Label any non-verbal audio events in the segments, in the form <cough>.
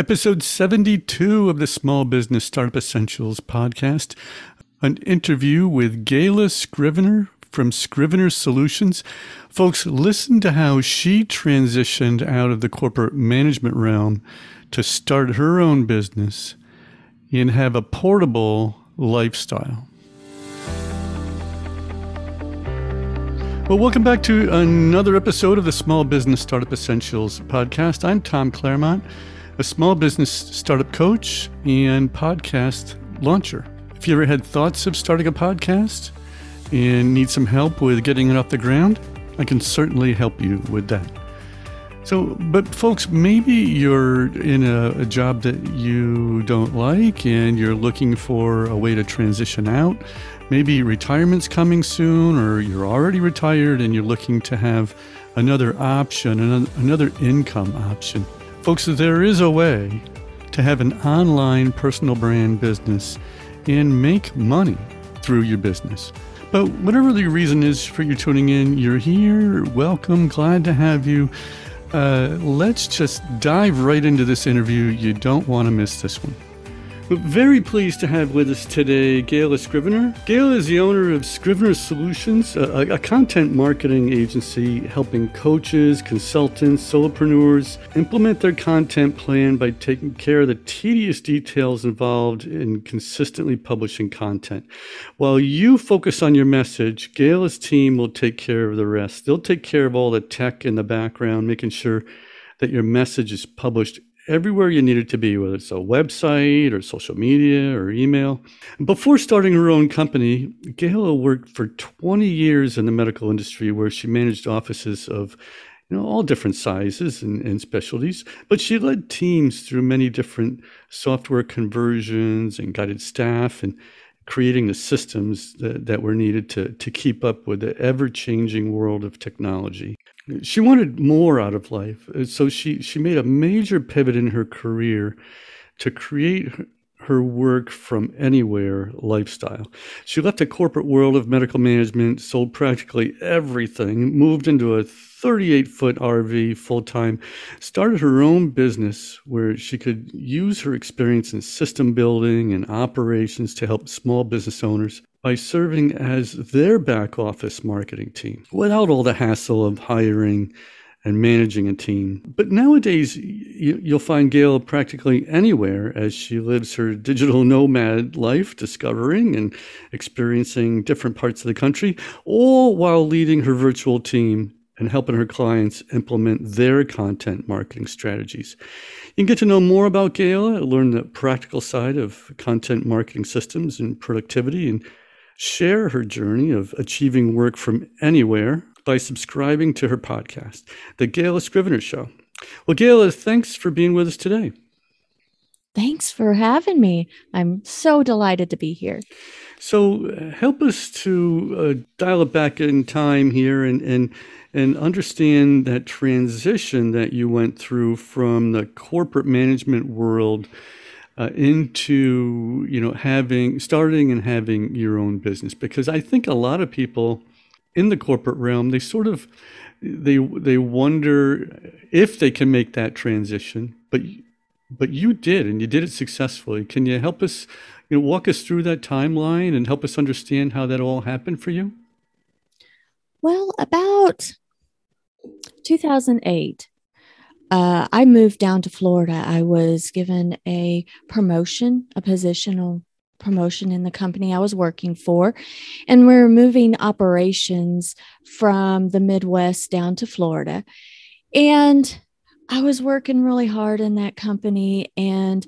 Episode 72 of the Small Business Startup Essentials podcast. An interview with Gayla Scrivener from Scrivener Solutions. Folks, listen to how she transitioned out of the corporate management realm to start her own business and have a portable lifestyle. Well, welcome back to another episode of the Small Business Startup Essentials podcast. I'm Tom Claremont, a small business startup coach and podcast launcher. If you ever had thoughts of starting a podcast and need some help with getting it off the ground, I can certainly help you with that. So, but folks, maybe you're in a, a, job that you don't like and you're looking for a way to transition out. Maybe retirement's coming soon, or you're already retired and you're looking to have another option, another income option. Folks, there is a way to have an online personal brand business and make money through your business. But whatever the reason is for you tuning in, you're here. Welcome. Glad to have you. Uh, let's just dive right into this interview. You don't want to miss this one. We're very pleased to have with us today Gayla Scrivener. Gayla is the owner of Scrivener Solutions, a, a, content marketing agency helping coaches, consultants, solopreneurs implement their content plan by taking care of the tedious details involved in consistently publishing content. While you focus on your message, Gayla's team will take care of the rest. They'll take care of all the tech in the background, making sure that your message is published everywhere you need it to be, whether it's a website or social media or email. Before starting her own company, Gayla worked for 20 years in the medical industry where she managed offices of you know, all different sizes and, and specialties, but she led teams through many different software conversions and guided staff and creating the systems that, that were needed to, to keep up with the ever changing world of technology. She wanted more out of life. Uh, so she, she made a major pivot in her career to create her work from anywhere lifestyle. She left the corporate world of medical management, sold practically everything, moved into a 38 foot RV full time, started her own business where she could use her experience in system building and operations to help small business owners by serving as their back office marketing team without all the hassle of hiring and managing a team. But nowadays, you, will find Gail practically anywhere as she lives her digital nomad life, discovering and experiencing different parts of the country, all while leading her virtual team and helping her clients implement their content marketing strategies. You can get to know more about Gail, learn the practical side of content marketing systems and productivity, and share her journey of achieving work from anywhere by subscribing to her podcast, The Gail Scrivener Show. Well, Gail, thanks for being with us today. Thanks for having me. I'm so delighted to be here. So, uh, help us to uh, dial it back in time here and, and and understand that transition that you went through from the corporate management world uh, into you know having starting and having your own business because I think a lot of people in the corporate realm they sort of they they wonder if they can make that transition but but you did and you did it successfully can you help us you know walk us through that timeline and help us understand how that all happened for you well about 2008 uh, I moved down to Florida. I was given a promotion, a positional promotion in the company I was working for. And we are moving operations from the Midwest down to Florida. And I was working really hard in that company and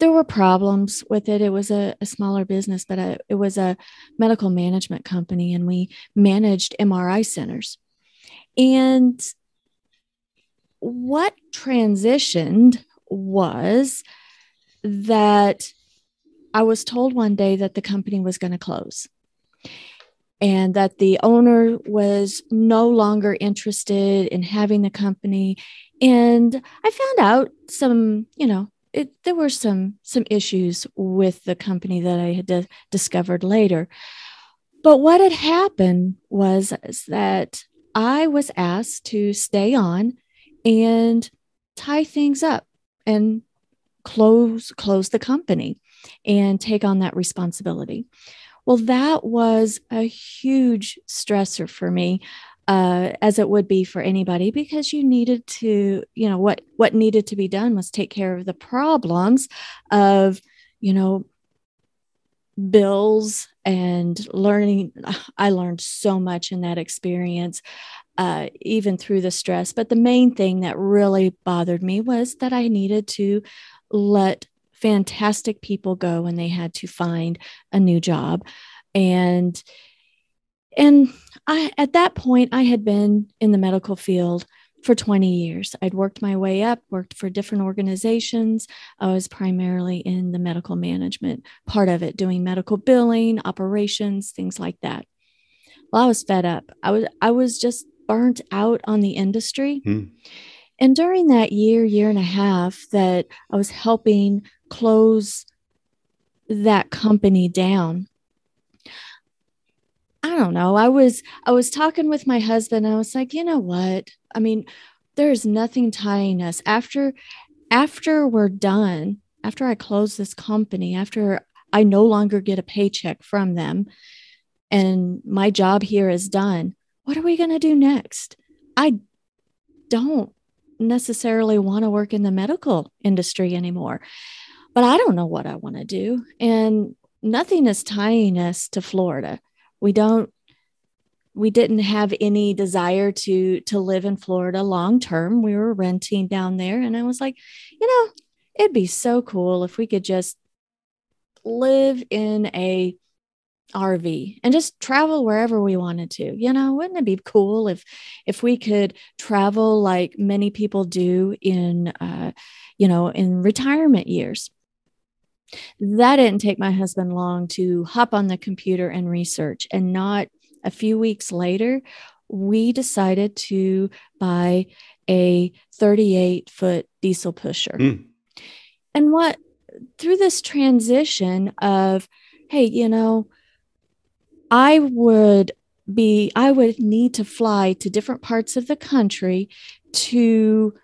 there were problems with it. It was a, a smaller business, but a, uh, it was a medical management company and we managed MRI centers. And what transitioned was that I was told one day that the company was going to close and that the owner was no longer interested in having the company. And I found out some, you know, it, there were some some issues with the company that I had d- discovered later. But what had happened was that I was asked to stay on and tie things up and close close the company and take on that responsibility. Well, that was a huge stressor for me uh, as it would be for anybody because you needed to you know what what needed to be done was take care of the problems of you know bills and learning. I learned so much in that experience uh, even through the stress. But the main thing that really bothered me was that i needed to let fantastic people go and they had to find a new job and and I, at that point, I had been in the medical field for 20 years. I'd worked my way up, worked for different organizations. I was primarily in the medical management part of it, doing medical billing, operations, things like that. Well, I was fed up. I was I was just burnt out on the industry. Hmm. And during that year, year and a half that I was helping close that company down, I don't know. I was I was talking with my husband. I was like, you know what? I mean, there's nothing tying us after after we're done. After I close this company, after I no longer get a paycheck from them, and my job here is done. What are we going to do next? I don't necessarily want to work in the medical industry anymore, but I don't know what I want to do. And nothing is tying us to Florida we don't we didn't have any desire to to live in Florida long term. We were renting down there and I was like, you know, it'd be so cool if we could just live in a RV and just travel wherever we wanted to. You know, wouldn't it be cool if if we could travel like many people do in uh, you know, in retirement years? That didn't take my husband long to hop on the computer and research. And not a few weeks later, we decided to buy a 38 foot diesel pusher. Mm. And what through this transition of, hey, you know, I would be, I would need to fly to different parts of the country to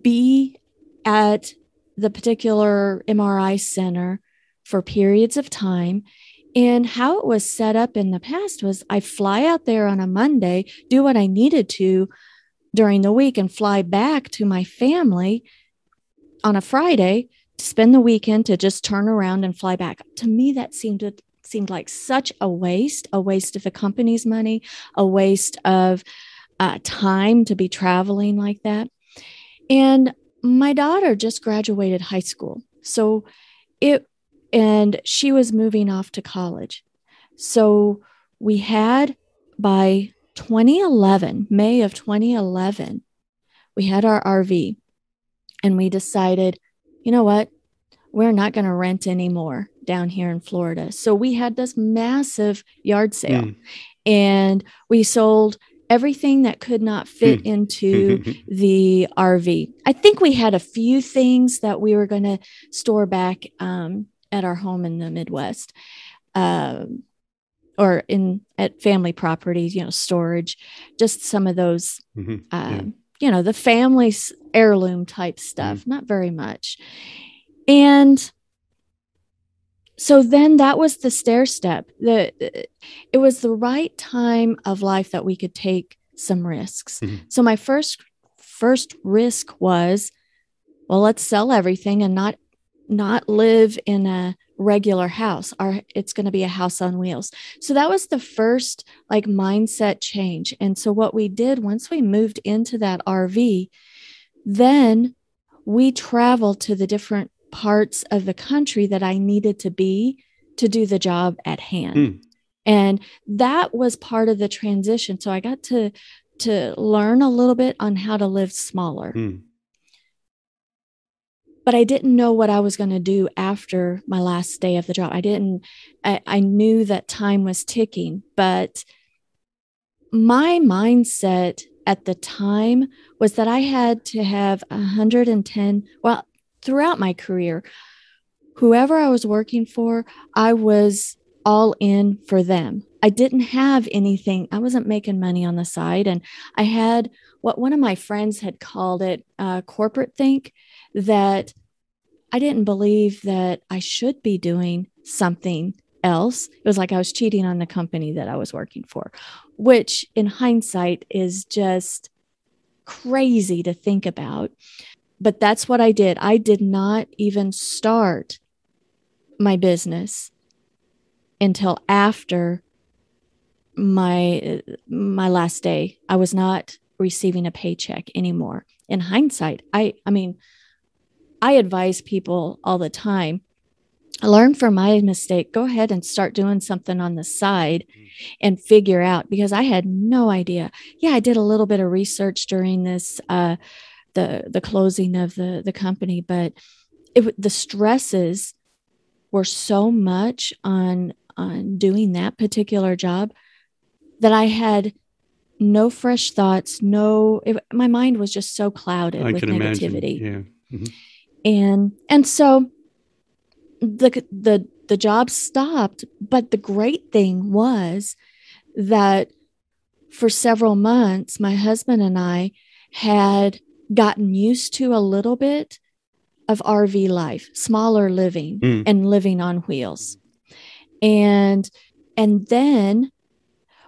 be at the particular MRI center for periods of time. And how it was set up in the past was I fly out there on a Monday, do what I needed to during the week, and fly back to my family on a Friday to spend the weekend to just turn around and fly back. To me, that seemed to, seemed like such a waste, a waste of the company's money, a waste of uh, time to be traveling like that. And my daughter just graduated high school. So it, and she was moving off to college. So we had by 2011, May of 2011, we had our RV and we decided, you know what? We're not going to rent anymore down here in Florida. So we had this massive yard sale mm. and we sold everything that could not fit hmm. into <laughs> the RV. I think we had a few things that we were going to store back um, at our home in the Midwest. Um, or in at family properties, you know, storage, just some of those, mm-hmm. uh, yeah. you know, the family's heirloom type stuff, mm-hmm. not very much. And so then that was the stair step the it was the right time of life that we could take some risks. Mm-hmm. so my first first risk was well let's sell everything and not not live in a regular house. Our it's going to be a house on wheels. So that was the first like mindset change. And so what we did once we moved into that rv then we traveled to the different parts of the country that I needed to be to do the job at hand. Mm. And that was part of the transition. So I got to to learn a little bit on how to live smaller. Mm. But I didn't know what I was going to do after my last day of the job. I didn't, I, I knew that time was ticking, but my mindset at the time was that I had to have 110, well, throughout my career, whoever I was working for, I was all in for them. I didn't have anything, I wasn't making money on the side. And I had what one of my friends had called it uh, corporate think that I didn't believe that I should be doing something else. It was like I was cheating on the company that I was working for, which in hindsight is just crazy to think about. But that's what I did. I did not even start my business until after my my last day. I was not receiving a paycheck anymore. In hindsight, I I mean, I advise people all the time learn from my mistake go ahead and start doing something on the side and figure out because i had no idea yeah i did a little bit of research during this uh the the closing of the the company but it the stresses were so much on on doing that particular job that i had no fresh thoughts no it, my mind was just so clouded I with negativity imagine. yeah mm-hmm. and and so the the the job stopped but the great thing was that for several months my husband and I had gotten used to a little bit of RV life, smaller living mm. and living on wheels. And and then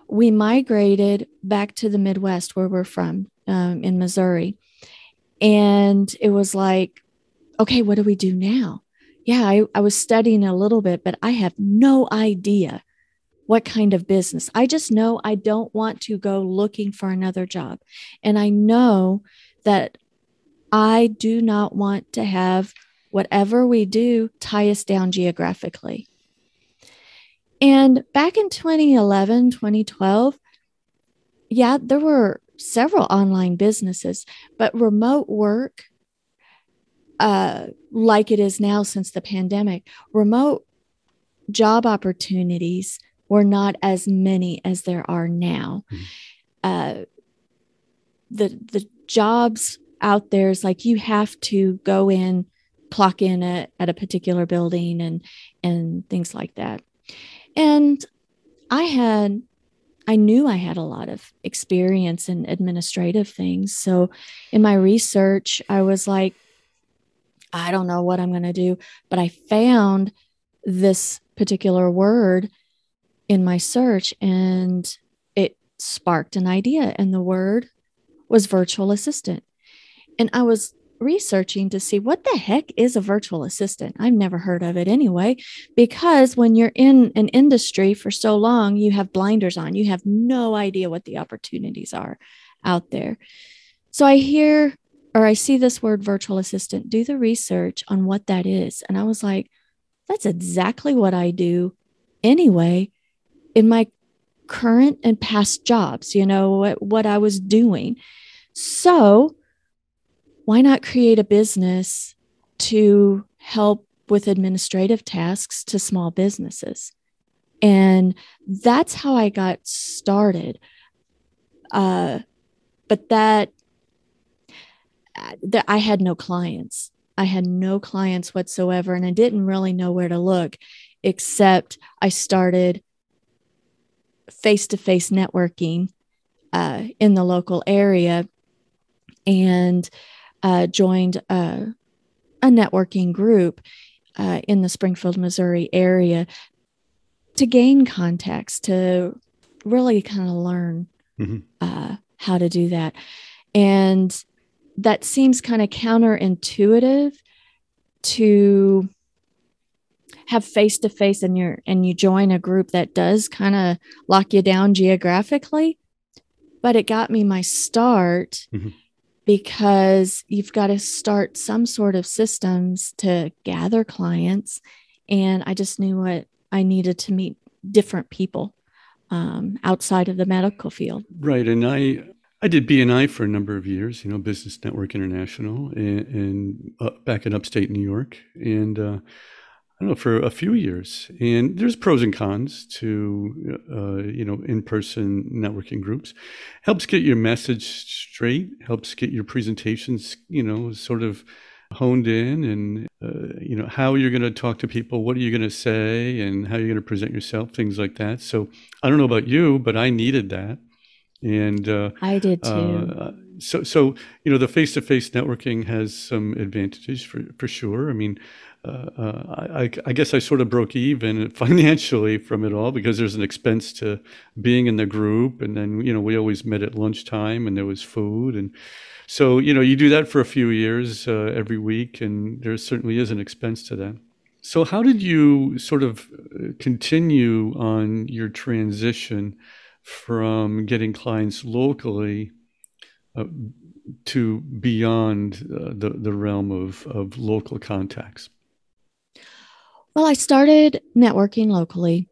we migrated back to the Midwest where we're from um, in Missouri. And it was like, okay, what do we do now? yeah, I, I was studying a little bit, but I have no idea what kind of business. I just know I don't want to go looking for another job. And I know that I do not want to have whatever we do tie us down geographically. And back in 2011, 2012, yeah, there were several online businesses, but remote work uh, like it is now since the pandemic, remote job opportunities were not as many as there are now. Mm-hmm. Uh, the the jobs out there is like you have to go in, clock in at, at a particular building and and things like that. And I had I knew I had a lot of experience in administrative things. So in my research, I was like, I don't know what I'm going to do. But I found this particular word in my search and it sparked an idea. And the word was virtual assistant. And I was researching to see what the heck is a virtual assistant. I've never heard of it anyway, because when you're in an industry for so long, you have blinders on. You have no idea what the opportunities are out there. So I hear or I see this word virtual assistant, do the research on what that is. And I was like, that's exactly what I do anyway in my current and past jobs, you know, what, what I was doing. So why not create a business to help with administrative tasks to small businesses? And that's how I got started. Uh, but that that I had no clients. I had no clients whatsoever, and I didn't really know where to look, except I started face to face networking uh, in the local area and uh, joined a, a, networking group uh, in the Springfield, Missouri area to gain contacts, to really kind of learn mm-hmm. Uh, how to do that. And that seems kind of counterintuitive to have face to face and you're and you join a group that does kind of lock you down geographically. But it got me my start mm-hmm. because you've got to start some sort of systems to gather clients. And i just knew what i needed to meet different people um, outside of the medical field. Right and i I did BNI for a number of years, you know, Business Network International, and, and uh, back in upstate New York, and uh, I don't know for a few years. And there's pros and cons to, uh, you know, in-person networking groups. Helps get your message straight. Helps get your presentations, you know, sort of honed in, and uh, you know how you're going to talk to people, what are you going to say, and how you're going to present yourself, things like that. So I don't know about you, but I needed that and uh, I did too. Uh, so so you know the face-to-face networking has some advantages for for sure. I mean, uh, uh, I, I, guess I sort of broke even <laughs> financially from it all because there's an expense to being in the group, and then you know we always met at lunchtime, and there was food, and so you know you do that for a few years uh, every week, and there certainly is an expense to that. So how did you sort of uh, continue on your transition from getting clients locally to beyond the the realm of of local contacts? Well, I started networking locally,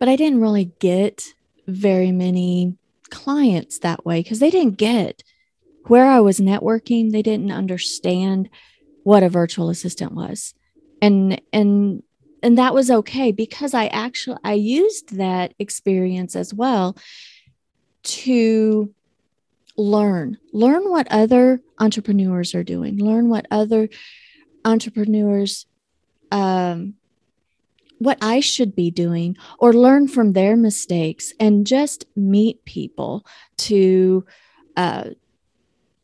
but I didn't really get very many clients that way because they didn't get where I was networking. They didn't understand what a virtual assistant was. And, and, and that was okay because I actually I used that experience as well to learn learn what other entrepreneurs are doing learn what other entrepreneurs um, what I should be doing or learn from their mistakes and just meet people to uh,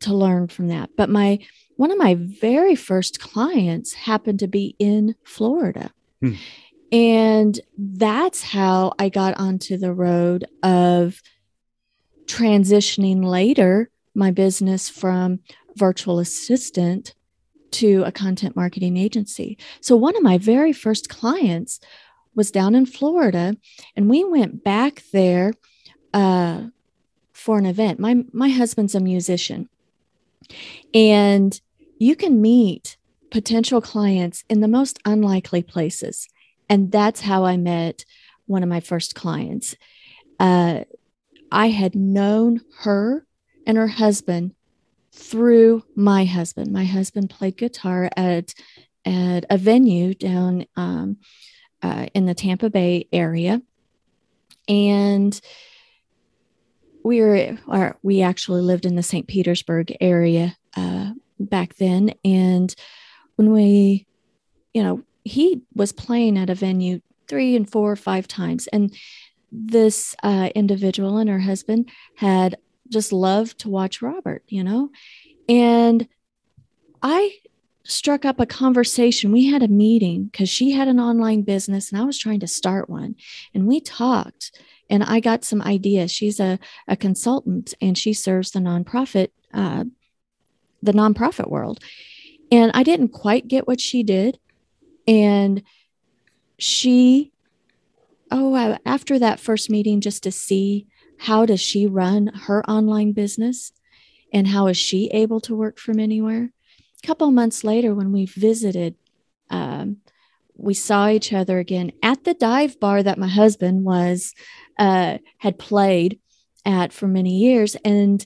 to learn from that. But my one of my very first clients happened to be in Florida. Hmm. And that's how I got onto the road of transitioning later my business from virtual assistant to a content marketing agency. So one of my very first clients was down in Florida, and we went back there uh, for an event. My my husband's a musician, and you can meet potential clients in the most unlikely places, and that's how I met one of my first clients. Uh, I had known her and her husband through my husband. My husband played guitar at at a venue down um, uh, in the Tampa Bay area, and we were or we actually lived in the St. Petersburg area uh, back then. And when we, you know, he was playing at a venue three and four or five times, and this uh, individual and her husband had just love to watch Robert, you know? And I struck up a conversation. We had a meeting because she had an online business and I was trying to start one. And we talked and I got some ideas. She's a, a consultant and she serves the nonprofit, uh, the nonprofit world. And I didn't quite get what she did. And she, oh, after that first meeting, just to see how does she run her online business? And how is she able to work from anywhere? A couple months later when we visited um, we saw each other again at the dive bar that my husband was uh, had played at for many years. And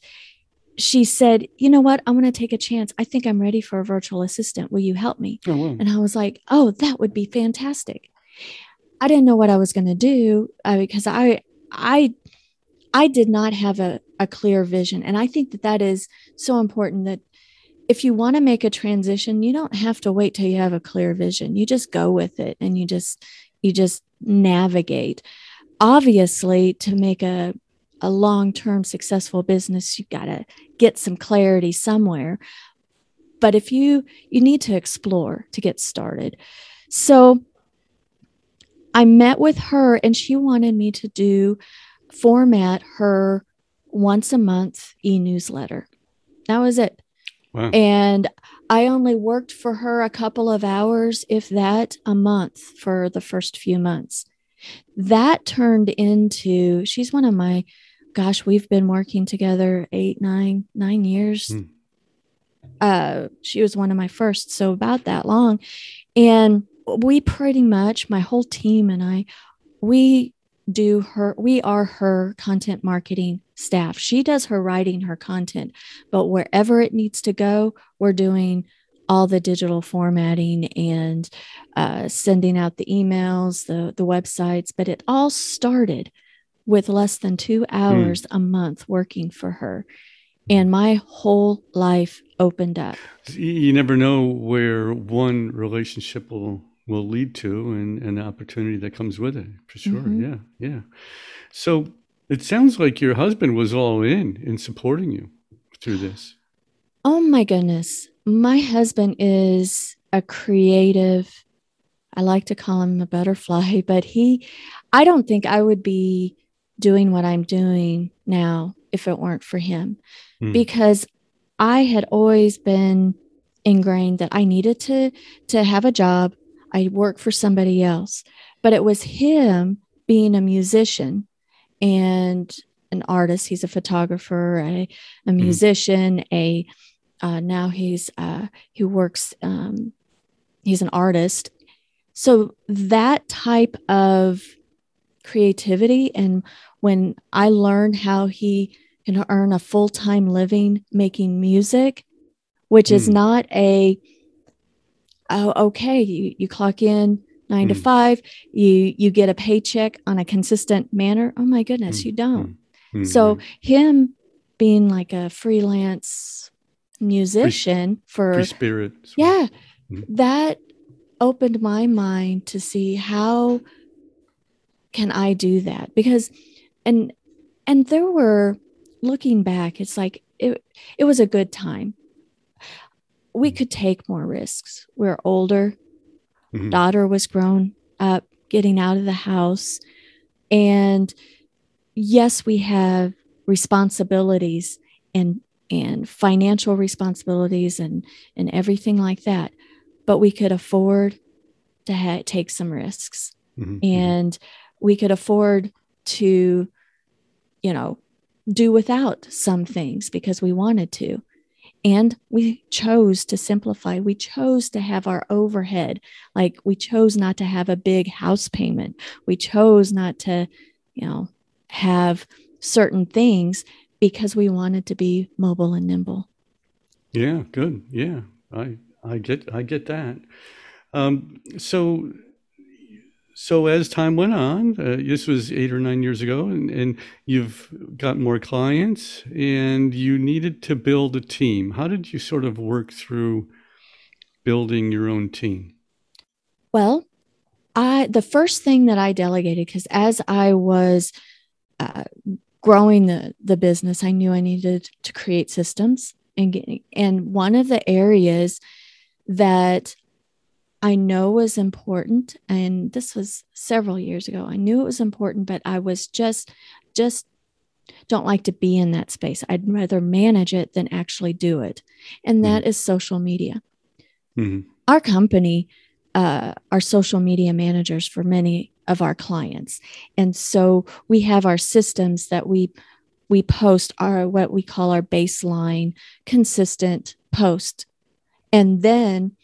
she said you know what? I'm going to take a chance. I think i'm ready for a virtual assistant. Will you help me? Oh, wow. and i was like oh that would be fantastic. I didn't know what i was going to do uh, because i i I did not have a, a clear vision. And I think that that is so important that if you want to make a transition, you don't have to wait till you have a clear vision. You just go with it and you just, you just navigate. Obviously, to make a, a long-term successful business, you got to get some clarity somewhere. But if you, you need to explore to get started. So I met with her and she wanted me to do format her once a month e newsletter. That was it. Wow. And I only worked for her a couple of hours, if that, a month for the first few months. That turned into, she's one of my, gosh, we've been working together eight, nine, nine years. Hmm. Uh, she was one of my first, so about that long. And we pretty much, my whole team and I, we do her we are her content marketing staff she does her writing her content but wherever it needs to go we're doing all the digital formatting and uh, sending out the emails the the websites but it all started with less than two hmm. hours mm. a month working for her and my whole life opened up you never know where one relationship will will lead to and, and the opportunity that comes with it for sure mm-hmm. yeah yeah so it sounds like your husband was all in in supporting you through this? Oh my goodness. My husband is a creative. I like to call him a butterfly, <laughs> but he, I don't think I would be doing what I'm doing now if it weren't for him mm. because I had always been ingrained that I needed to to have a job. I work for somebody else. But it was him being a musician and an artist. He's a photographer, a, a mm. musician, a uh, now he's uh, he works. Um, he's an artist. So that type of creativity, and when I learned how he can earn a full time living making music, which mm. is not a oh okay you you clock in nine mm. to five you you get a paycheck on a consistent manner oh my goodness mm. you don't mm. so him being like a freelance musician free, for free spirit yeah mm. that opened my mind to see how can i do that because and and there were looking back it's like it it was a good time we could take more risks we're older mm-hmm. daughter was grown up getting out of the house and yes we have responsibilities and and financial responsibilities and and everything like that but we could afford to ha- take some risks mm-hmm. mm-hmm. and we could afford to you know do without some things because we wanted to and we chose to simplify we chose to have our overhead like we chose not to have a big house payment we chose not to you know have certain things because we wanted to be mobile and nimble. Yeah, good. Yeah, I I get I get that. Um, so so as time went on, uh, this was eight or nine years ago, and, and you've got more clients, and you needed to build a team. How did you sort of work through building your own team? Well, I the first thing that I delegated because as I was uh, growing the the business, I knew I needed to create systems and get, and one of the areas that I know was important and this was several years ago. I knew it was important but I was just just don't like to be in that space. I'd rather manage it than actually do it. And that mm-hmm. is social media. Mm-hmm. Our company uh, are social media managers for many of our clients. And so we have our systems that we we post our what we call our baseline consistent post. And then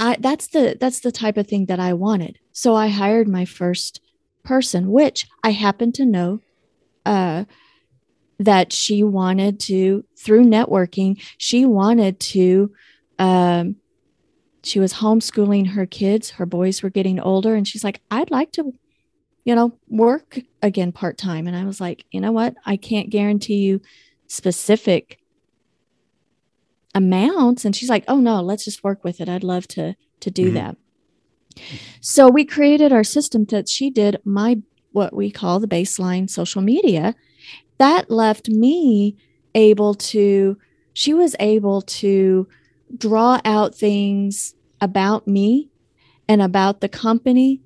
I that's the that's the type of thing that I wanted. So I hired my first person, which I happen to know uh, that she wanted to through networking, she wanted to um, she was homeschooling her kids. Her boys were getting older. And she's like, I'd like to, you know, work again part time. And I was like, you know what? I can't guarantee you specific amounts. And she's like, oh no, let's just work with it. I'd love to to do mm-hmm. that. So we created our system that she did my what we call the baseline social media. That left me able to, she was able to draw out things about me and about the company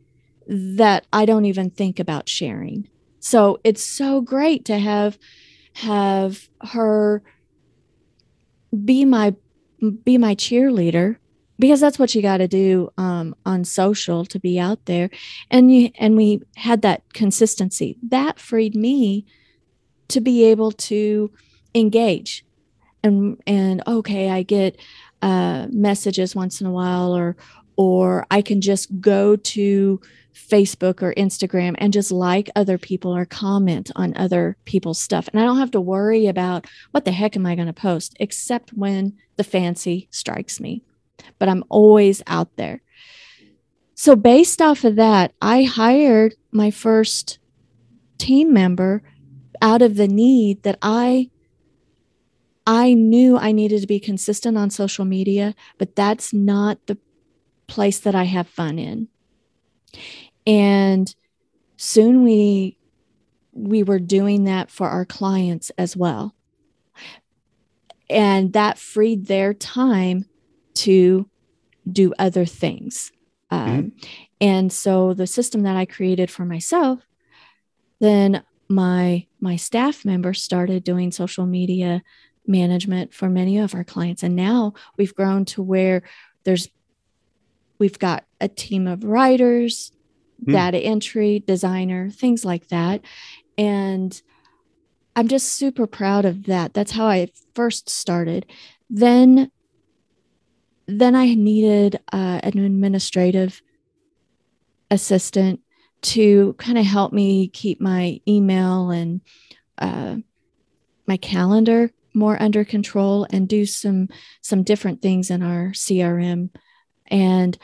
that I don't even think about sharing. So it's so great to have have her be my be my cheerleader because that's what you got to do um, on social to be out there. And you and we had that consistency. That freed me to be able to engage and and okay i get uh, messages once in a while or or I can just go to Facebook or Instagram and just like other people or comment on other people's stuff. And I don't have to worry about what the heck am I going to post, except when the fancy strikes me. But I'm always out there. So, based off of that, I hired my first team member out of the need that I I knew I needed to be consistent on social media, but that's not the place that I have fun in. And soon we we were doing that for our clients as well. and that freed their time to do other things. Um, mm-hmm. And so the system that I created for myself, then my my staff member started doing social media management for many of our clients, and now we've grown to where there's we've got a team of writers, mm. data entry, designer, things like that, and I'm just super proud of that. That's how I first started. Then then I needed uh, an administrative assistant to kind of help me keep my email and uh, my calendar more under control and do some some different things in our crm and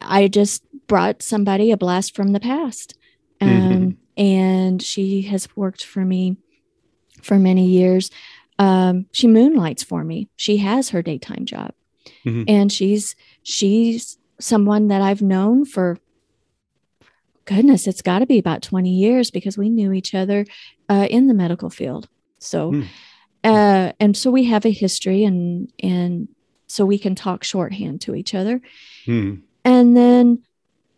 i just brought somebody a blast from the past um, mm-hmm. and she has worked for me for many years um, she moonlights for me she has her daytime job mm-hmm. and she's she's someone that i've known for goodness, it's got to be about 20 years because we knew each other uh, in the medical field. So, mm. uh, and so we have a history and, and so we can talk shorthand to each other. Mm. And then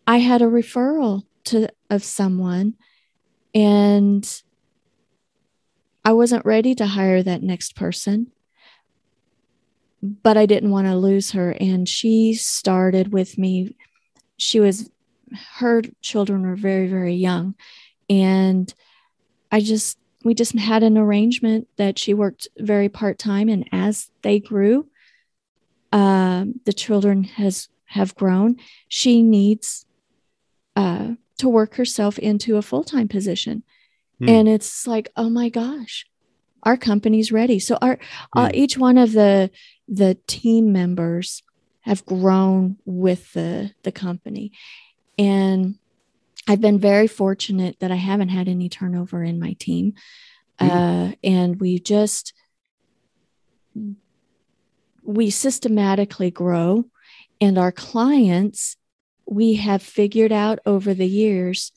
I had a referral to of someone and I wasn't ready to hire that next person but I didn't want to lose her and she started with me she was her children were very, very young. And I just, we just had an arrangement that she worked very part time. And as they grew, uh, the children has have grown. She needs uh, to work herself into a full time position, mm. and it's like, oh my gosh, our company's ready. So our mm. uh, hmm. each one of the the team members have grown with the the company, and I've been very fortunate that I haven't had any turnover in my team. Mm-hmm. Uh, and we just, we systematically grow. And our clients, we have figured out over the years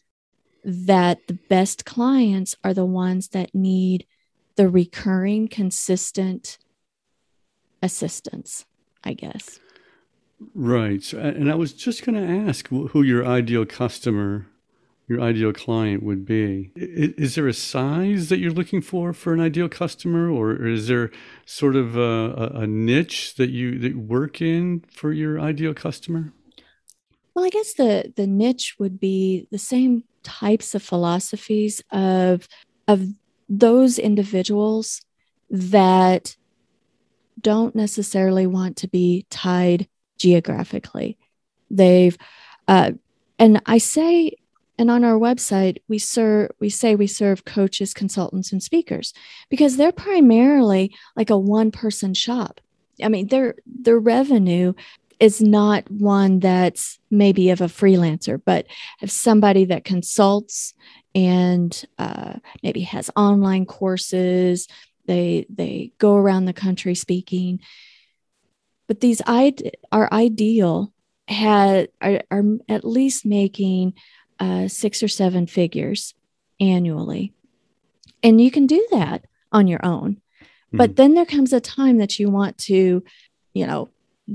that the best clients are the ones that need the recurring, consistent assistance, I guess. Right. And I was just going to ask who your ideal customer, your ideal client would be. Is there a size that you're looking for for an ideal customer, or is there sort of a, a niche that you that work in for your ideal customer? Well, I guess the the niche would be the same types of philosophies of of those individuals that don't necessarily want to be tied geographically. They've, uh, and I say, and on our website, we serve, we say we serve coaches, consultants, and speakers because they're primarily like a one person shop. I mean, their their revenue is not one that's maybe of a freelancer, but of somebody that consults and uh, maybe has online courses. They they go around the country speaking but these are ideal had are, are at least making uh, six or seven figures annually and you can do that on your own mm-hmm. but then there comes a time that you want to you know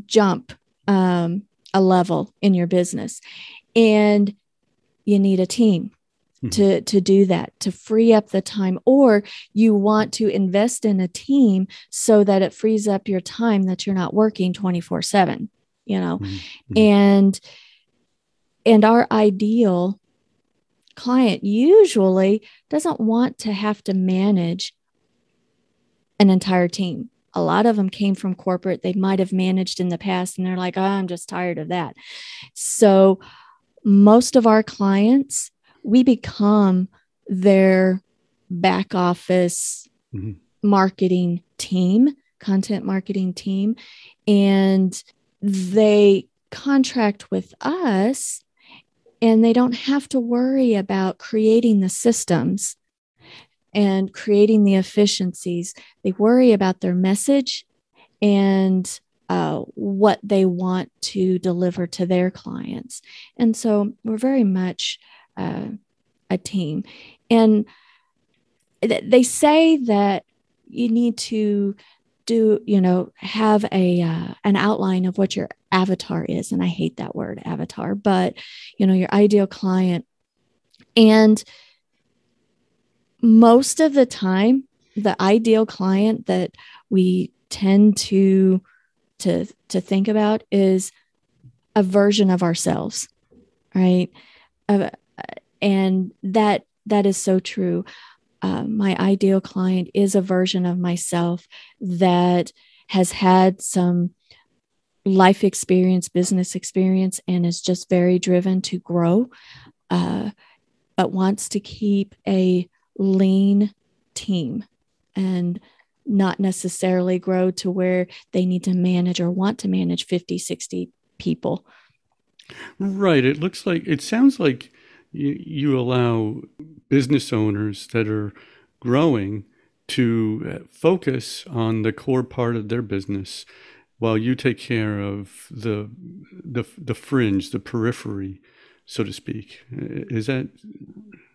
jump um, a level in your business and you need a team mm-hmm. to to do that to free up the time or you want to invest in a team so that it frees up your time that you're not working 24/7 you know mm-hmm. and and our ideal client usually doesn't want to have to manage an entire team. A lot of them came from corporate. They might have managed in the past and they're like oh, i'm just tired of that. So most of our clients we become their back office mm-hmm. marketing team, content marketing team, and they contract with us and they don't have to worry about creating the systems and creating the efficiencies. They worry about their message and uh, what they want to deliver to their clients. And so we're very much uh, a team. And th- they say that you need to do you know have a uh, an outline of what your avatar is and i hate that word avatar but you know your ideal client. And most of the time the ideal client that we tend to to to think about is a version of ourselves right? Uh, and that that is so true uh, my ideal client is a version of myself that has had some life experience, business experience, and is just very driven to grow, uh, but wants to keep a lean team and not necessarily grow to where they need to manage or want to manage 50, 60 people. Right. It looks like, it sounds like you, you allow business owners that are growing to uh, focus on the core part of their business while you take care of the the the fringe, the periphery, so to speak. Is that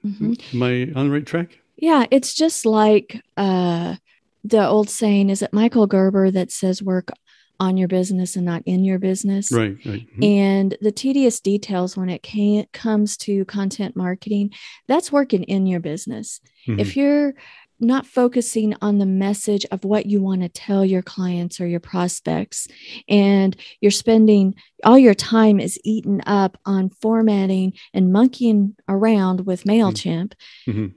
mm-hmm. I on the right track? Yeah, it's just like uh, the old saying. Is it Michael Gerber that says work on your business and not in your business. Right, right. Mm-hmm. And the tedious details when it can, comes to content marketing, that's working in your business. Mm-hmm. If you're not focusing on the message of what you want to tell your clients or your prospects and you're spending all your time is eaten up on formatting and monkeying around with mm-hmm. mailchimp mm-hmm.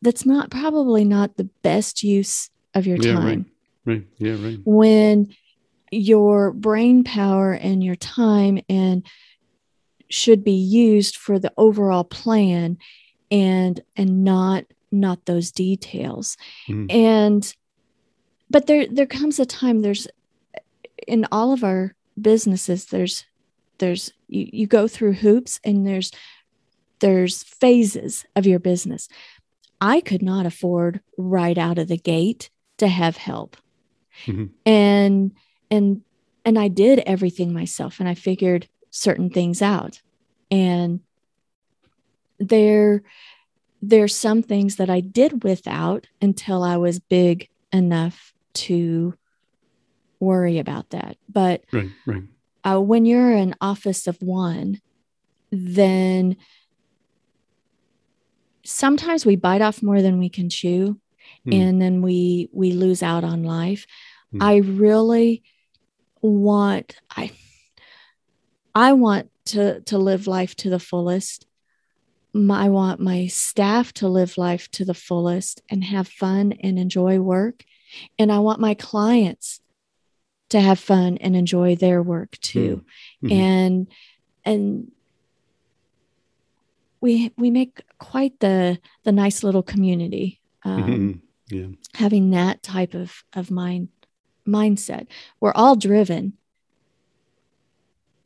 that's not probably not the best use of your yeah, time right. right yeah right when your brain power and your time and should be used for the overall plan and and not not those details mm. and but there there comes a time there's in all of our businesses there's there's you, you go through hoops and there's there's phases of your business i could not afford right out of the gate to have help mm-hmm. and and and I did everything myself and I figured certain things out. And there there's some things that I did without until I was big enough to worry about that. But right, right. Uh, when you're an office of one, then sometimes we bite off more than we can chew, mm. and then we we lose out on life. Mm. I really want I I want to to live life to the fullest. I want my staff to live life to the fullest and have fun and enjoy work. And I want my clients to have fun and enjoy their work too. Mm-hmm. And and we we make quite the the nice little community. Um, mm-hmm. Yeah. Having that type of of mind mindset. We're all driven,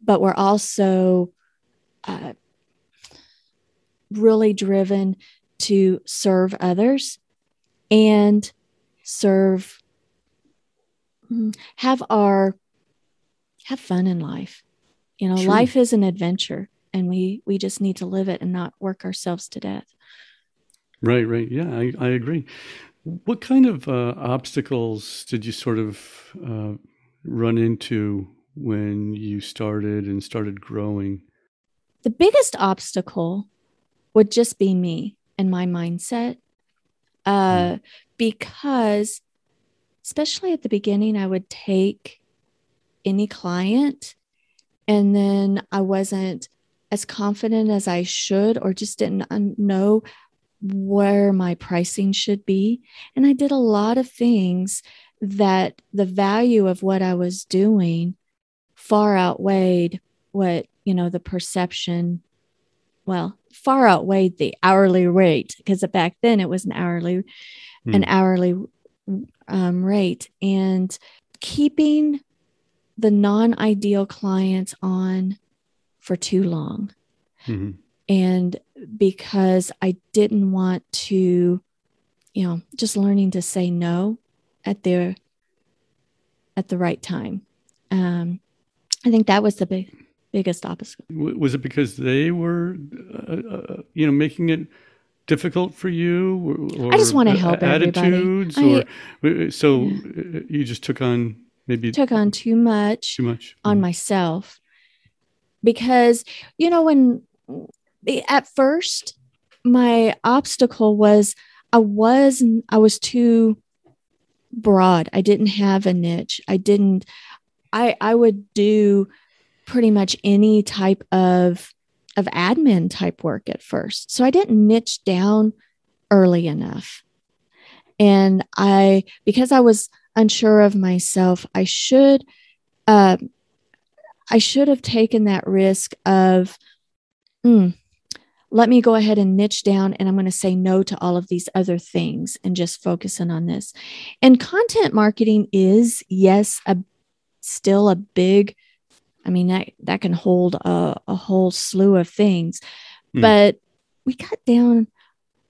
but we're also uh, really driven to serve others and serve, mm, have our, have fun in life. You know, True. life is an adventure and we, we just need to live it and not work ourselves to death. Right, right. Yeah, I, I agree. What kind of uh, obstacles did you sort of uh, run into when you started and started growing? The biggest obstacle would just be me and my mindset. Uh, mm. Because, especially at the beginning, I would take any client and then I wasn't as confident as I should or just didn't know where my pricing should be. And I did a lot of things that the value of what I was doing far outweighed what, you know, the perception, well, far outweighed the hourly rate because back then it was an hourly, mm. an hourly um, rate. And keeping the non ideal clients on for too long. Mm-hmm. And because I didn't want to, you know, just learning to say no at their at the right time. Um, I think that was the big biggest obstacle. Was it because they were, uh, uh, you know, making it difficult for you? Or I just want to help attitudes, everybody. or so yeah. you just took on maybe took on too much, too much on mm. myself because you know when at first my obstacle was I was I was too broad. I didn't have a niche. I didn't I I would do pretty much any type of of admin type work at first. So I didn't niche down early enough. And I because I was unsure of myself, I should uh, I should have taken that risk of mm, let me go ahead and niche down and I'm going to say no to all of these other things and just focusing on this. And content marketing is, yes, a still a big, I mean, that, that can hold a, a whole slew of things, mm. but we cut down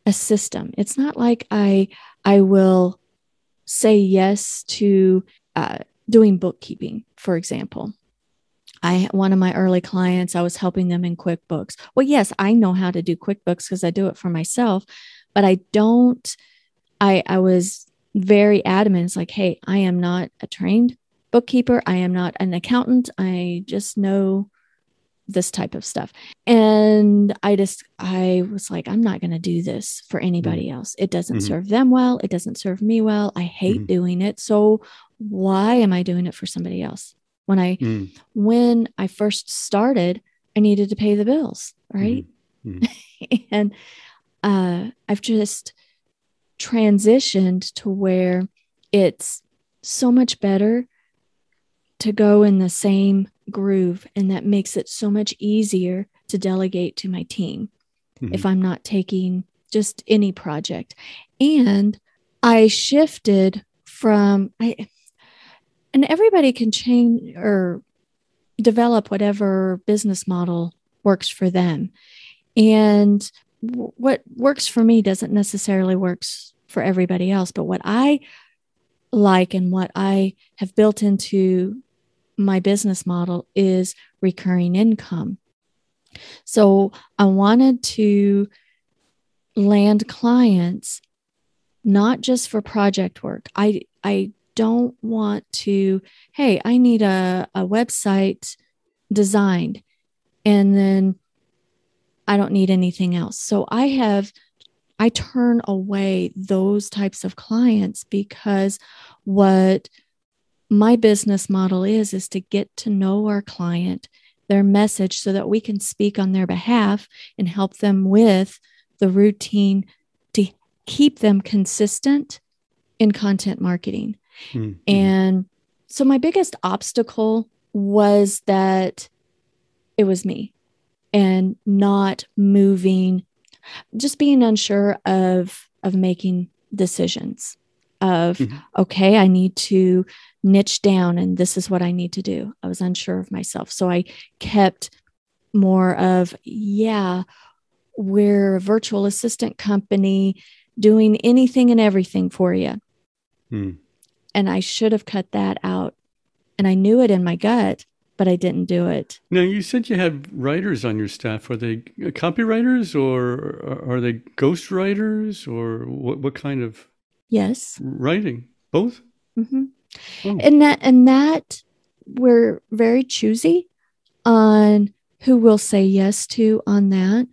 a system. It's not like I, I will say yes to uh, doing bookkeeping, for example. I one of my early clients, I was helping them in QuickBooks. Well, yes, I know how to do QuickBooks because I do it for myself, but I don't. I I was very adamant. It's like, hey, I am not a trained bookkeeper. I am not an accountant. I just know this type of stuff. And I just I was like, I'm not going to do this for anybody mm-hmm. else. It doesn't mm-hmm. serve them well. It doesn't serve me well. I hate mm-hmm. doing it. So why am I doing it for somebody else? When i mm. when i first started i needed to pay the bills right mm. Mm. <laughs> and uh, i've just transitioned to where it's so much better to go in the same groove and that makes it so much easier to delegate to my team mm-hmm. if i'm not taking just any project and i shifted from i and everybody can change or develop whatever business model works for them. And what works for me doesn't necessarily works for everybody else but what i like and what i have built into my business model is recurring income. So i wanted to land clients not just for project work. I i don't want to, hey, I need a, a website designed and then I don't need anything else. So I have, I turn away those types of clients because what my business model is, is to get to know our client, their message, so that we can speak on their behalf and help them with the routine to keep them consistent in content marketing. Mm-hmm. And so my biggest obstacle was that it was me and not moving, just being unsure of of making decisions of mm-hmm. okay, I need to niche down and this is what I need to do. I was unsure of myself. So I kept more of, yeah, we're a virtual assistant company doing anything and everything for you. Mm and I should have cut that out. And I knew it in my gut, but I didn't do it. Now, you said you have writers on your staff. Are they copywriters or are they ghost writers or what, what kind of yes writing? Both? Mm-hmm. Oh. And that, and that we're very choosy on who we'll say yes to on that.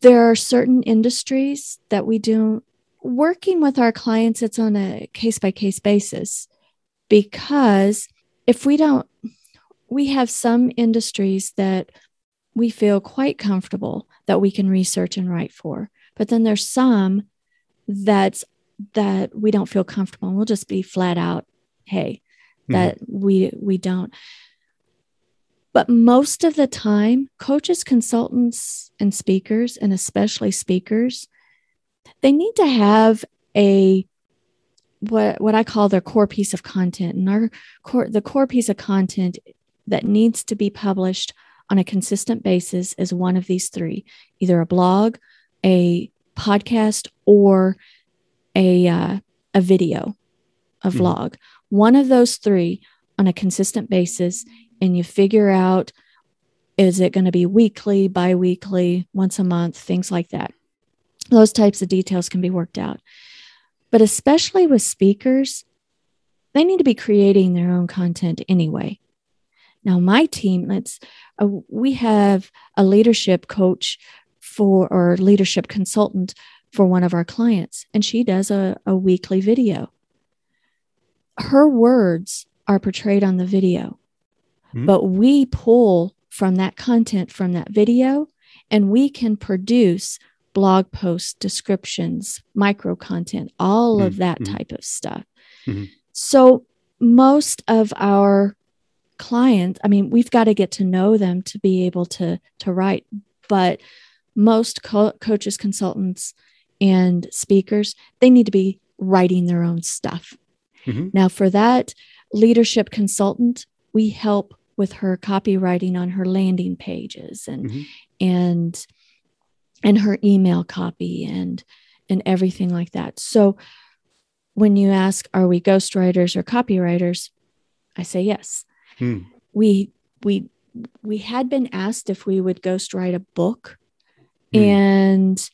There are certain industries that we don't working with our clients, it's on a case by case basis because if we don't, we have some industries that we feel quite comfortable that we can research and write for. But then there's some that's that we don't feel comfortable. And we'll just be flat out, hey, mm-hmm. that we we don't. But most of the time, coaches, consultants, and speakers, and especially speakers, they need to have a what what I call their core piece of content. And our core the core piece of content that needs to be published on a consistent basis is one of these three: either a blog, a podcast, or a uh, a video, a mm-hmm. vlog. One of those three on a consistent basis, and you figure out is it going to be weekly, bi-weekly, once a month, things like that those types of details can be worked out. But especially with speakers, they need to be creating their own content anyway. Now, my team, let's uh, we have a leadership coach for or leadership consultant for one of our clients, and she does a, a weekly video. Her words are portrayed on the video, mm-hmm. but we pull from that content from that video and we can produce blog posts, descriptions, micro content, all mm-hmm. of that mm-hmm. type of stuff. Mm-hmm. So, most of our clients, I mean, we've got to get to know them to be able to to write, but most co- coaches, consultants, and speakers, they need to be writing their own stuff. Mm-hmm. Now, for that leadership consultant, we help with her copywriting on her landing pages and mm-hmm. and and her email copy and and everything like that. So when you ask, are we ghostwriters or copywriters? I say yes. Hmm. We we we had been asked if we would ghostwrite a book hmm. and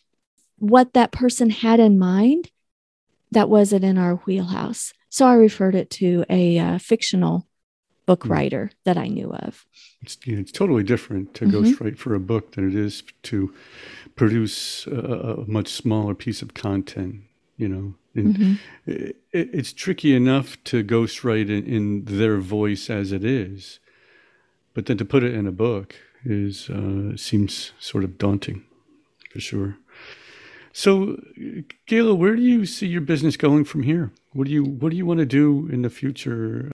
what that person had in mind that wasn't in our wheelhouse so i referred it to a uh, fictional book hmm. writer that i knew of it's, it's totally different to mm-hmm. ghostwrite for a book than it is to produce a, a much smaller piece of content you know and mm-hmm. it, it's tricky enough to ghostwrite in, in their voice as it is but then to put it in a book is uh, seems sort of daunting for sure so Gayla, where do you see your business going from here what do you what do you want to do in the future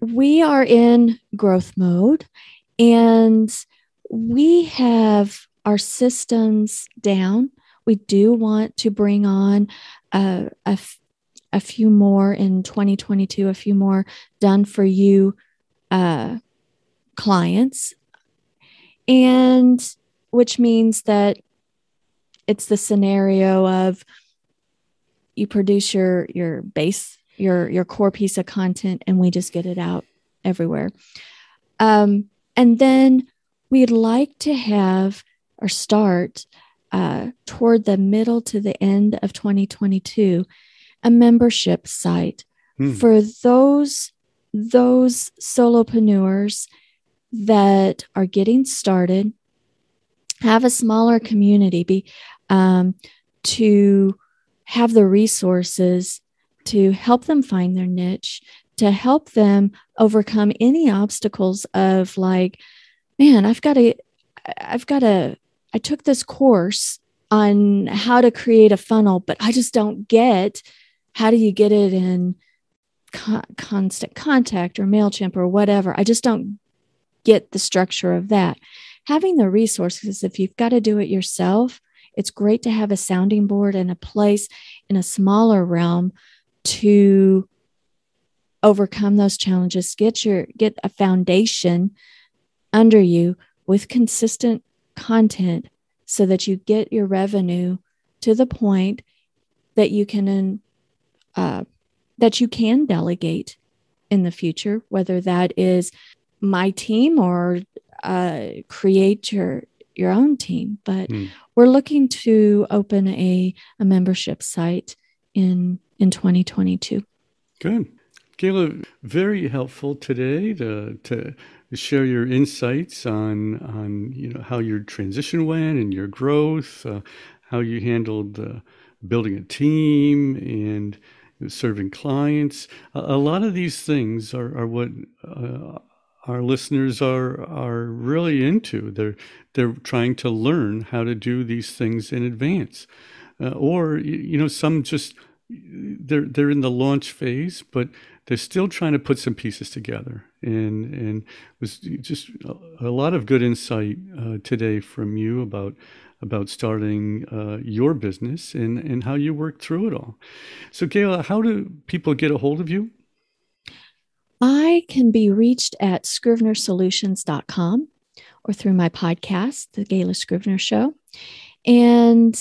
we are in growth mode and we have our systems down. We do want to bring on a, few more in 2022, a few more done for you uh, clients. And which means that it's the scenario of you produce your your base your your core piece of content and we just get it out everywhere um, and then we'd like to have or start uh, toward the middle to the end of 2022 a membership site hmm. for those those solopreneurs that are getting started have a smaller community be um, to have the resources to help them find their niche to help them overcome any obstacles of like man i've got to i've got to I took this course on how to create a funnel, but I just don't get how do you get it in con- constant contact or MailChimp or whatever. I just don't get the structure of that. Having the resources, if you've got to do it yourself, it's great to have a sounding board and a place in a smaller realm to overcome those challenges get your get a foundation under you with consistent content so that you get your revenue to the point that you can uh, that you can delegate in the future whether that is my team or uh, create your your own team but mm. we're looking to open a, a membership site in in 2022 good Gayla, very helpful today to, to share your insights on on you know how your transition went and your growth, uh, how you handled uh, building a team and serving clients. A, a, lot of these things are are what uh, our listeners are are really into. They're they're trying to learn how to do these things in advance, uh, or you know some just they're they're in the launch phase, but they're still trying to put some pieces together. And and was just a, lot of good insight uh, today from you about about starting uh, your business and and how you work through it all. So, Gayla, how do people get a hold of you? I can be reached at scrivenersolutions.com or through my podcast, The Gayla Scrivener Show. And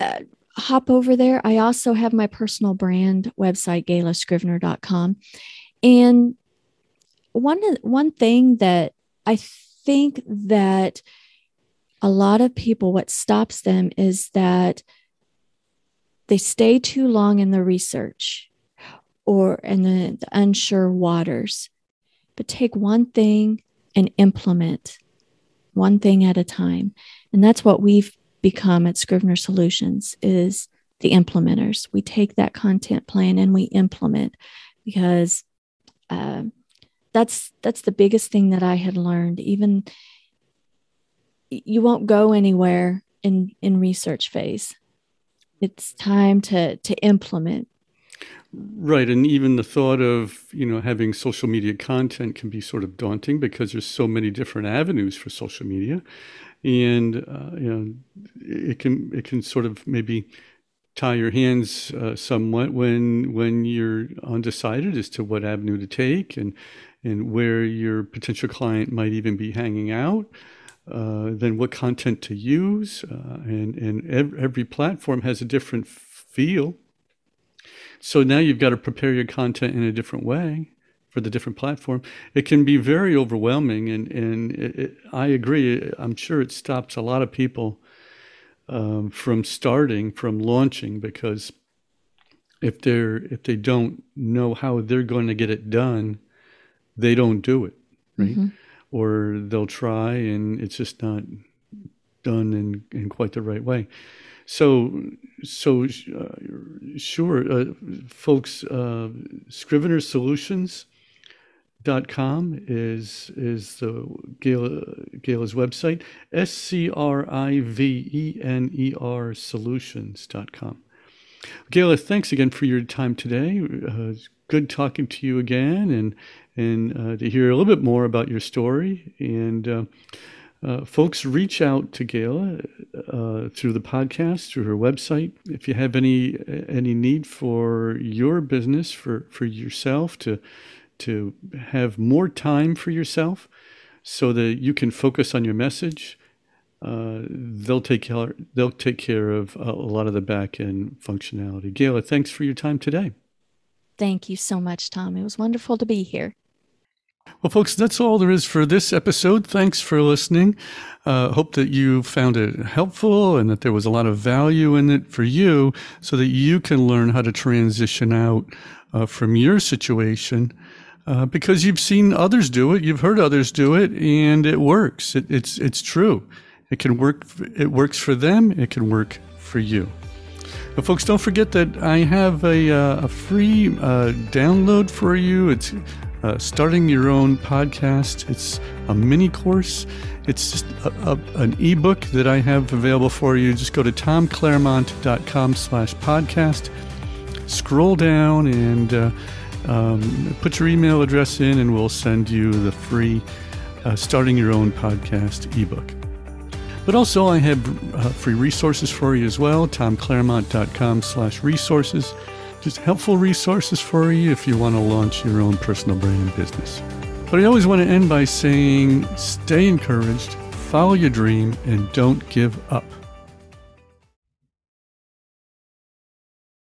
uh, hop over there. I also have my personal brand website, gaylascrivener.com. And one one thing that I think that a lot of people, what stops them is that they stay too long in the research or in the, the unsure waters. But take one thing and implement one thing at a time. And that's what we've become at Scrivener Solutions is the implementers. We take that content plan and we implement because uh, that's that's the biggest thing that I had learned. Even you won't go anywhere in in research phase. It's time to to implement. Right, and even the thought of you know having social media content can be sort of daunting because there's so many different avenues for social media, and uh, you know it can it can sort of maybe tie your hands uh, somewhat when when you're undecided as to what avenue to take and and where your potential client might even be hanging out. Uh, then what content to use, uh, and and every, every platform has a different feel. So now you've got to prepare your content in a different way for the different platform. It can be very overwhelming, and and it, it, I agree. I'm sure it stops a lot of people um, from starting, from launching, because if they're if they don't know how they're going to get it done, they don't do it, right? Mm-hmm or they'll try and it's just not done in, in quite the right way. So, so uh, sure, uh, folks, uh, Scrivener Solutions dot com is is the Gayla, Gayla's website. S c r i v e n e r solutions.com Gayla thanks again for your time today. Uh, good talking to you again and and uh, to hear a little bit more about your story. And uh, folks, reach out to Gayla uh, through the podcast, through her website. If you have any any need for your business, for for yourself to to have more time for yourself, so that you can focus on your message. Uh, they'll take care. They'll take care of a lot of the back end functionality. Gayla, thanks for your time today. Thank you so much, Tom. It was wonderful to be here. Well, folks, that's all there is for this episode. Thanks for listening. Uh, hope that you found it helpful and that there was a lot of value in it for you so that you can learn how to transition out uh, from your situation. Uh, because you've seen others do it, you've heard others do it, and it works. It, it's it's true. It can work. It works for them. It can work for you. But folks, don't forget that I have a, uh, a free uh, download for you. It's uh, starting your own podcast. It's a mini course. It's just a, a, an ebook that I have available for you. Just go to tomclaremont.com slash podcast. Scroll down and uh, um, put your email address in, and we'll send you the free uh, Starting Your Own Podcast ebook. But also, I have uh, free resources for you as well. tomclaremont.com slash resources just helpful resources for you if you want to launch your own personal brand business. But I always want to end by saying stay encouraged, follow your dream, and don't give up.